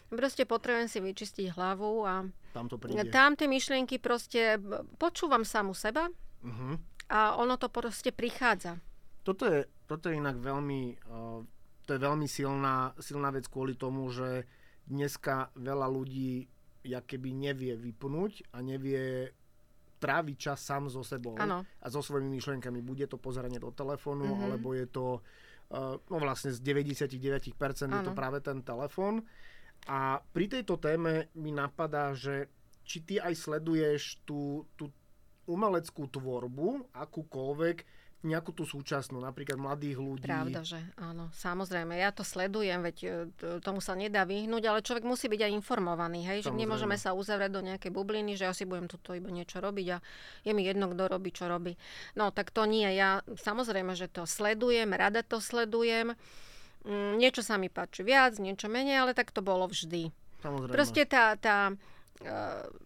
Proste potrebujem si vyčistiť hlavu a tam, to príde. tam tie myšlienky proste počúvam samu seba uh-huh. a ono to proste prichádza. Toto je toto je inak veľmi, uh, to je veľmi silná, silná vec kvôli tomu, že dneska veľa ľudí ja keby nevie vypnúť a nevie tráviť čas sám so sebou ano. a so svojimi myšlienkami. Bude to pozeranie do telefónu, mm-hmm. alebo je to, uh, no vlastne z 99% ano. je to práve ten telefón. A pri tejto téme mi napadá, že či ty aj sleduješ tú, tú umeleckú tvorbu, akúkoľvek, nejakú tú súčasnú, napríklad mladých ľudí. Pravda, že áno, samozrejme. Ja to sledujem, veď e, tomu sa nedá vyhnúť, ale človek musí byť aj informovaný, hej, že nemôžeme sa uzavrieť do nejakej bubliny, že ja si budem tuto iba niečo robiť a je mi jedno, kto robí, čo robí. No, tak to nie. Ja samozrejme, že to sledujem, rada to sledujem. Mm, niečo sa mi páči viac, niečo menej, ale tak to bolo vždy. Samozrejme. Proste tá, tá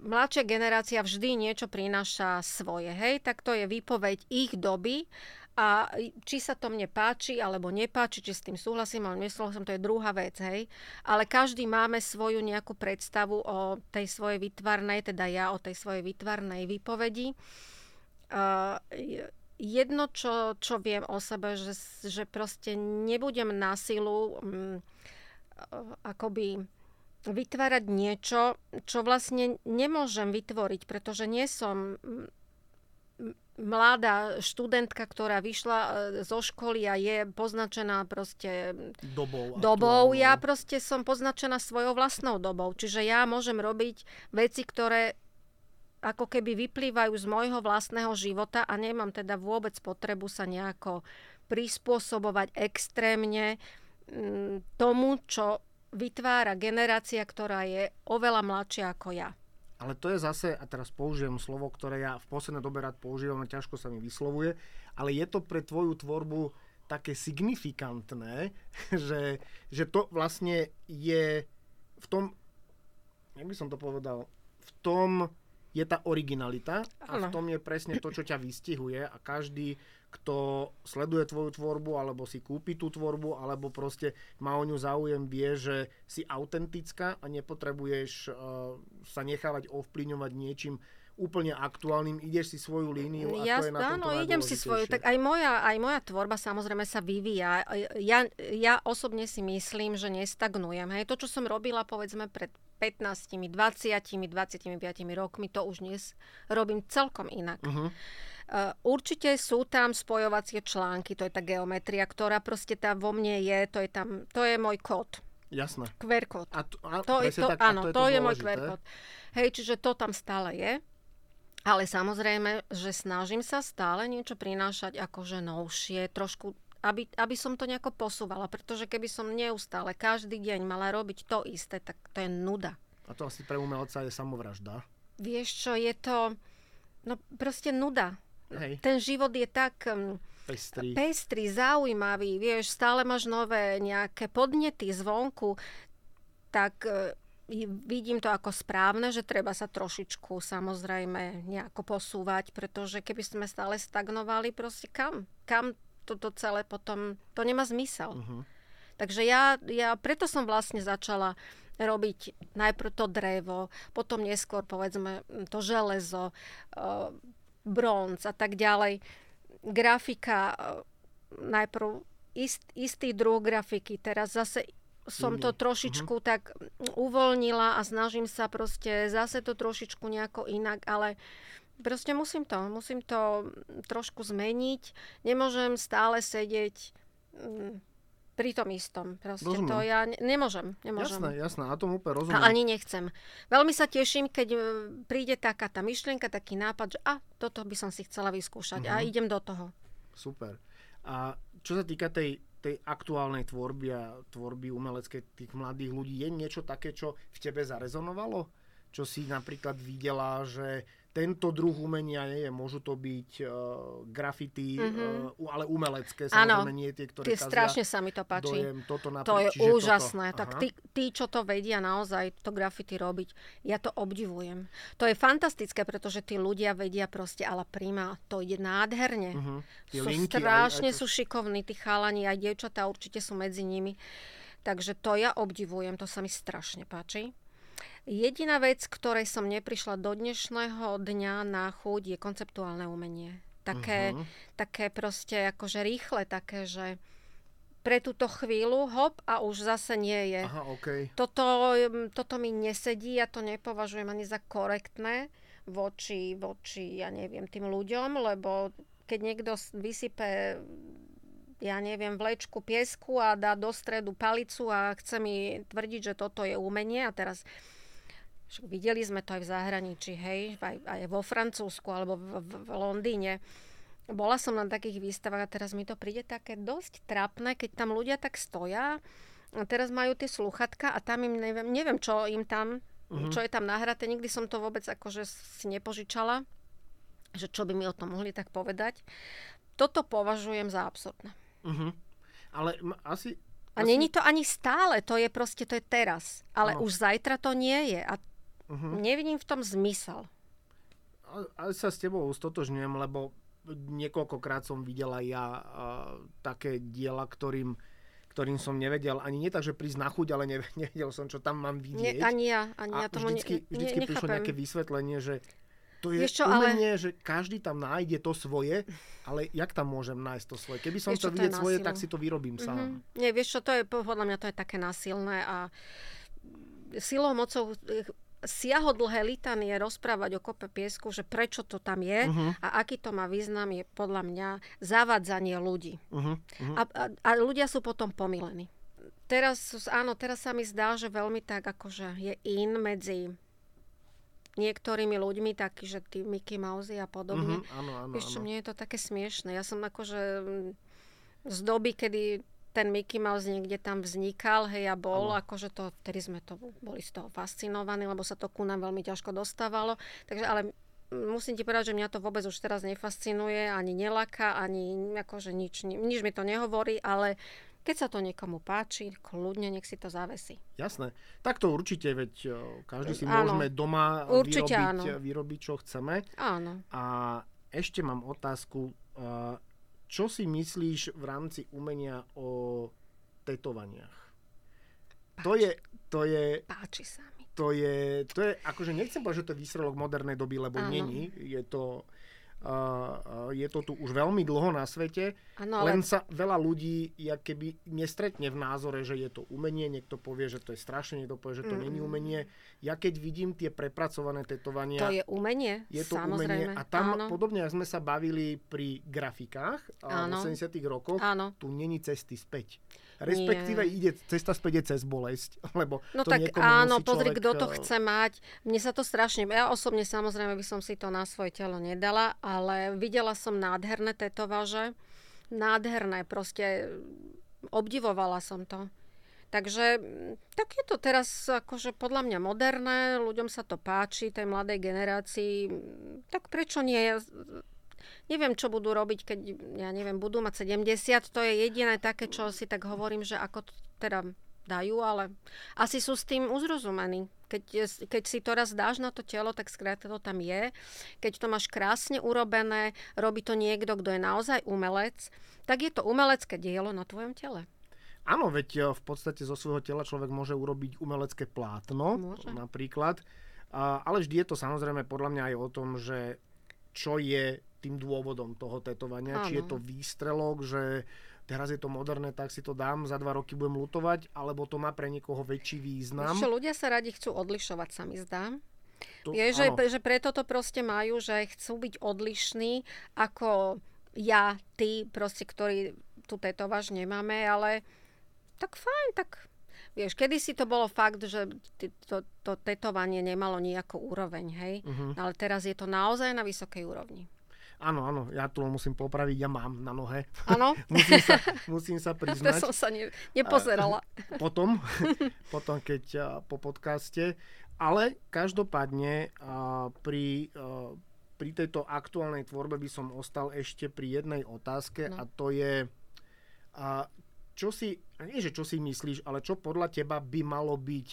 mladšia generácia vždy niečo prináša svoje, hej, tak to je výpoveď ich doby a či sa to mne páči alebo nepáči, či s tým súhlasím alebo nesúhlasím, to je druhá vec, hej. Ale každý máme svoju nejakú predstavu o tej svojej vytvarnej, teda ja o tej svojej vytvarnej výpovedi. Uh, jedno, čo, čo viem o sebe, že, že proste nebudem na silu um, akoby vytvárať niečo, čo vlastne nemôžem vytvoriť, pretože nie som mladá študentka, ktorá vyšla e, zo školy a je poznačená proste dobou. dobou. Ja proste som poznačená svojou vlastnou dobou. Čiže ja môžem robiť veci, ktoré ako keby vyplývajú z môjho vlastného života a nemám teda vôbec potrebu sa nejako prispôsobovať extrémne tomu, čo vytvára generácia, ktorá je oveľa mladšia ako ja. Ale to je zase, a teraz použijem slovo, ktoré ja v poslednej dobe rád používam a ťažko sa mi vyslovuje, ale je to pre tvoju tvorbu také signifikantné, že, že to vlastne je v tom, jak by som to povedal, v tom je tá originalita a v tom je presne to, čo ťa vystihuje a každý kto sleduje tvoju tvorbu, alebo si kúpi tú tvorbu, alebo proste má o ňu záujem, vie, že si autentická a nepotrebuješ uh, sa nechávať ovplyvňovať niečím úplne aktuálnym, ideš si svoju líniu a ja, to je na áno, idem si svoju, tak aj moja, aj moja tvorba samozrejme sa vyvíja. Ja, ja osobne si myslím, že nestagnujem. Hej. To, čo som robila povedzme pred 15, 20, 25 rokmi, to už dnes robím celkom inak. Uh-huh. Eh, určite sú tam spojovacie články, to je tá geometria, ktorá proste tam vo mne je, to je tam, to je môj kód. Jasné. QR kód. A, to, a, to, to, tak, áno, to je, to, to je môj QR kód. Hej, čiže to tam stále je. Ale samozrejme, že snažím sa stále niečo prinášať akože novšie, trošku, aby, aby som to nejako posúvala, pretože keby som neustále každý deň mala robiť to isté, tak to je nuda. A to asi pre umelca je samovražda. Vieš čo, je to, no proste nuda. Hej. Ten život je tak pestrý. pestrý, zaujímavý, vieš, stále máš nové nejaké podnety zvonku, tak uh, vidím to ako správne, že treba sa trošičku samozrejme nejako posúvať, pretože keby sme stále stagnovali, proste kam? Kam toto celé potom, to nemá zmysel. Uh-huh. Takže ja, ja preto som vlastne začala robiť najprv to drevo, potom neskôr povedzme to železo, uh, bronz a tak ďalej. Grafika, uh, najprv ist, istý druh grafiky, teraz zase som to trošičku uh-huh. tak uvoľnila a snažím sa proste zase to trošičku nejako inak, ale proste musím to, musím to trošku zmeniť. Nemôžem stále sedieť mm, pri tom istom. Proste Rozumiem. to ja ne- nemôžem, nemôžem. Jasné, jasné, a tomu úplne rozumiem. A ani nechcem. Veľmi sa teším, keď e, príde taká tá myšlienka, taký nápad, že a toto by som si chcela vyskúšať uh-huh. a mhm. idem do toho. Super. A čo sa týka tej tej aktuálnej tvorby a tvorby umeleckej tých mladých ľudí, je niečo také, čo v tebe zarezonovalo? Čo si napríklad videla, že tento druh umenia nie je, môžu to byť uh, grafity, mm-hmm. uh, ale umelecké, samozrejme nie tie, ktoré tie strašne sa mi to páči. Dojem, toto napríklad, to je úžasné. Toto. Tak tí, tí, čo to vedia naozaj to grafity robiť, ja to obdivujem. To je fantastické, pretože tí ľudia vedia proste, ale príma, to ide nádherne. Uh-huh. Sú linky, strašne aj, aj to... sú šikovní, tí chalani, aj dievčatá určite sú medzi nimi. Takže to ja obdivujem, to sa mi strašne páči. Jediná vec, ktorej som neprišla do dnešného dňa na chuť, je konceptuálne umenie. Také, uh-huh. také proste akože rýchle, také, že pre túto chvíľu, hop, a už zase nie je. Aha, okay. toto, toto mi nesedí, ja to nepovažujem ani za korektné voči, voči, ja neviem, tým ľuďom, lebo keď niekto vysype ja neviem, vlečku piesku a dá do stredu palicu a chce mi tvrdiť, že toto je umenie a teraz však videli sme to aj v zahraničí, hej, aj, aj vo Francúzsku alebo v, v, v Londýne. Bola som na takých výstavách a teraz mi to príde také dosť trapné, keď tam ľudia tak stoja a teraz majú tie sluchatka a tam im neviem, neviem čo im tam, uh-huh. čo je tam nahraté. Nikdy som to vôbec akože si nepožičala, že čo by mi o tom mohli tak povedať. Toto považujem za absurdné. Uh-huh. Ale asi... A asi... není to ani stále, to je proste, to je teraz. Ale ano. už zajtra to nie je. A Uh-huh. Nevidím v tom zmysel. Ale sa s tebou stotožňujem, lebo niekoľkokrát som videla ja uh, také diela, ktorým ktorým som nevedel, ani nie tak, že prísť na chuť, ale nevedel som, čo tam mám vidieť. Nie, ani ja, ani a ja tomu vždycky, ne, vždycky ne, prišlo nejaké vysvetlenie, že to je čo, umenie, ale... že každý tam nájde to svoje, ale jak tam môžem nájsť to svoje? Keby som vieš, to vidieť svoje, tak si to vyrobím mm-hmm. sám. Nie, vieš čo, to je, podľa mňa to je také násilné a silou, mocou siahodlhé litanie rozprávať o kope piesku, že prečo to tam je uh-huh. a aký to má význam, je podľa mňa zavadzanie ľudí. Uh-huh. Uh-huh. A, a, a ľudia sú potom pomilení. Teraz, áno, teraz sa mi zdá, že veľmi tak akože je in medzi niektorými ľuďmi, taký, že tí Mickey Mouse a podobne. Uh-huh, áno, áno, Vieš čo, mne je to také smiešne. Ja som akože z doby, kedy ten Mickey Mouse niekde tam vznikal, hej, a bol, ano. akože to, vtedy sme to boli z toho fascinovaní, lebo sa to ku nám veľmi ťažko dostávalo. Takže, ale musím ti povedať, že mňa to vôbec už teraz nefascinuje, ani nelaka, ani akože nič, nič mi to nehovorí, ale keď sa to niekomu páči, kľudne nech si to zavesí. Jasné. Tak to určite, veď každý si áno. môžeme doma určite vyrobiť, áno. vyrobiť, čo chceme. Áno. A ešte mám otázku. Čo si myslíš v rámci umenia o tetovaniach? Páči. To je, to je... Páči sa mi. To je, to je, akože nechcem povedať, že to je výsledok modernej doby, lebo Áno. není. Je to je to tu už veľmi dlho na svete, ano, ale... len sa veľa ľudí ja keby nestretne v názore, že je to umenie, niekto povie, že to je strašne, niekto povie, že to mm. není umenie. Ja keď vidím tie prepracované tetovania... To je umenie, Je to samozrejme. umenie a tam Áno. podobne, ako sme sa bavili pri grafikách Áno. v 80 rokoch, Áno. tu není cesty späť. Respektíve Nie. ide cesta späť je cez bolesť. Lebo no to tak áno, pozri, človek... kto to chce mať. Mne sa to strašne... Ja osobne samozrejme by som si to na svoje telo nedala, ale videla som nádherné tetovaže. Nádherné, proste obdivovala som to. Takže tak je to teraz akože podľa mňa moderné, ľuďom sa to páči, tej mladej generácii. Tak prečo nie? Neviem, čo budú robiť, keď, ja neviem, budú mať 70. To je jediné také, čo si tak hovorím, že ako teda dajú, ale asi sú s tým uzrozumení. Keď, keď si to raz dáš na to telo, tak skrátka to tam je. Keď to máš krásne urobené, robí to niekto, kto je naozaj umelec, tak je to umelecké dielo na tvojom tele. Áno, veď e, v podstate zo svojho tela človek môže urobiť umelecké plátno, Môže. napríklad. Ale vždy je to samozrejme podľa mňa aj o tom, že čo je tým dôvodom toho tetovania. Áno. Či je to výstrelok, že teraz je to moderné, tak si to dám, za dva roky budem lutovať, alebo to má pre niekoho väčší význam. Ešte ľudia sa radi chcú odlišovať, sa mi zdá. To, Je, že, áno. že preto to proste majú, že chcú byť odlišní ako ja, ty, proste, ktorí tu tetováž nemáme, ale tak fajn, tak vieš, kedysi to bolo fakt, že to, to tetovanie nemalo nejakú úroveň, hej? Mhm. Ale teraz je to naozaj na vysokej úrovni. Áno, áno, ja tu musím popraviť, ja mám na nohe. Áno? musím, sa, musím sa to priznať. som sa ne, nepozerala. potom, potom keď po podcaste. Ale každopádne pri, pri tejto aktuálnej tvorbe by som ostal ešte pri jednej otázke No. a to je, čo si, nie že čo si myslíš, ale čo podľa teba by malo byť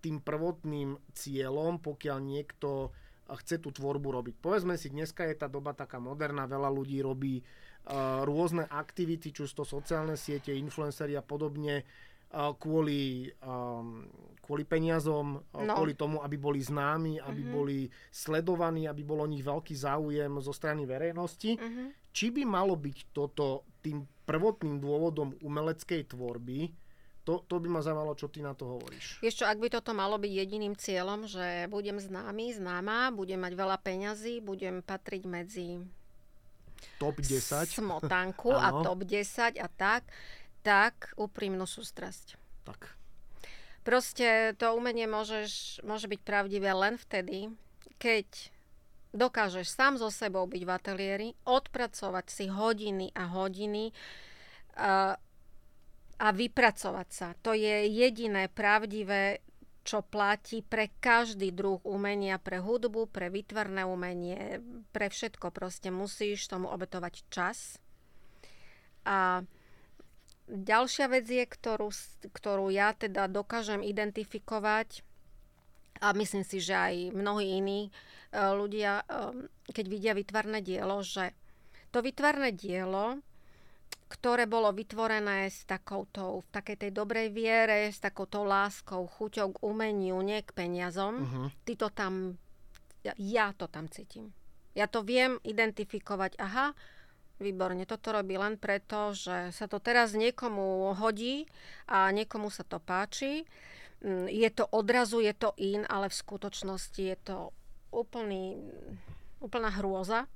tým prvotným cieľom, pokiaľ niekto a, chce tú tvorbu robiť. Povedzme si, dneska je tá doba taká moderná, veľa ľudí robí a, rôzne aktivity, či to sociálne siete, influenceri a podobne, a, kvôli, um, kvôli peniazom, No. kvôli tomu, aby boli známi, aby Mhm. boli sledovaní, aby bol o nich veľký záujem zo strany verejnosti. Mhm. Či by malo byť toto tým prvotným dôvodom umeleckej tvorby, to, to by ma zaujímalo, čo ty na to hovoríš. Čo, ak by toto malo byť jediným cieľom, že budem známy, známa, budem mať veľa peňazí, budem patriť medzi Top 10. smotanku a top 10 a tak, tak úprimnú sústrasť. Tak. Proste to umenie môžeš, môže byť pravdivé len vtedy, keď dokážeš sám so sebou byť v ateliéri, odpracovať si hodiny a hodiny a, a vypracovať sa. To je jediné pravdivé, čo platí pre každý druh umenia, pre hudbu, pre výtvarné umenie, pre všetko. Proste musíš tomu obetovať čas. A ďalšia vec je, ktorú, ktorú ja teda dokážem identifikovať a myslím si, že aj mnohí iní e, ľudia, e, keď vidia vytvarné dielo, že to vytvarné dielo, ktoré bolo vytvorené s takouto, v takej tej dobrej viere, s takouto láskou, chuťou k umeniu, nie k peniazom, Uh-huh. ty to tam, ja, ja to tam cítim. Ja to viem identifikovať, aha, výborne, toto robí len preto, že sa to teraz niekomu hodí a niekomu sa to páči. Mm, Je to odrazu, je to in, ale v skutočnosti je to úplný, úplná hrôza.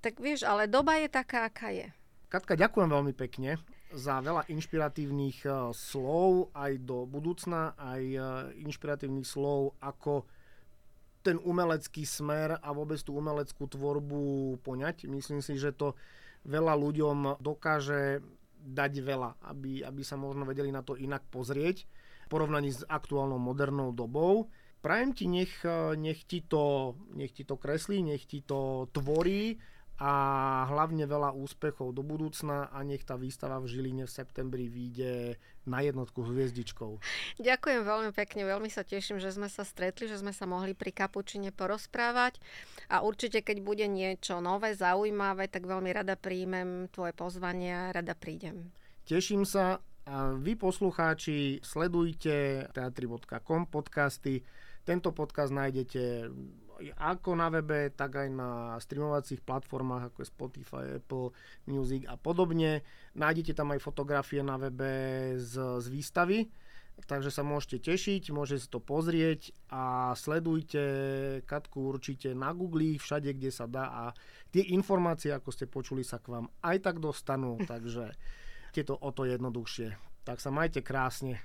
Tak vieš, ale doba je taká, aká je. Katka, ďakujem veľmi pekne za veľa inšpiratívnych eh, slov aj do budúcna, aj eh, inšpiratívnych slov, ako ten umelecký smer a vôbec tú umeleckú tvorbu poňať. Myslím si, že to veľa ľuďom dokáže dať veľa, aby, aby sa možno vedeli na to inak pozrieť v porovnaní s aktuálnou modernou dobou. Prajem ti, nech, eh, nech, ti to, nech ti to kreslí, nech ti to tvorí a hlavne veľa úspechov do budúcna a nech tá výstava v Žiline v septembri vyjde na jednotku hviezdičkou. Ďakujem veľmi pekne, veľmi sa teším, že sme sa stretli, že sme sa mohli pri kapučine porozprávať a určite, keď bude niečo nové, zaujímavé, tak veľmi rada príjmem tvoje pozvanie a rada prídem. Teším sa a vy poslucháči sledujte teatry.com podcasty. Tento podcast nájdete ako na webe, tak aj na streamovacích platformách ako je Spotify, Apple Music a podobne. Nájdete tam aj fotografie na webe z, z výstavy, takže sa môžete tešiť, môžete si to pozrieť a sledujte Katku určite na Google, všade, kde sa dá a tie informácie, ako ste počuli, sa k vám aj tak dostanú, takže je to o to jednoduchšie. Tak sa majte krásne.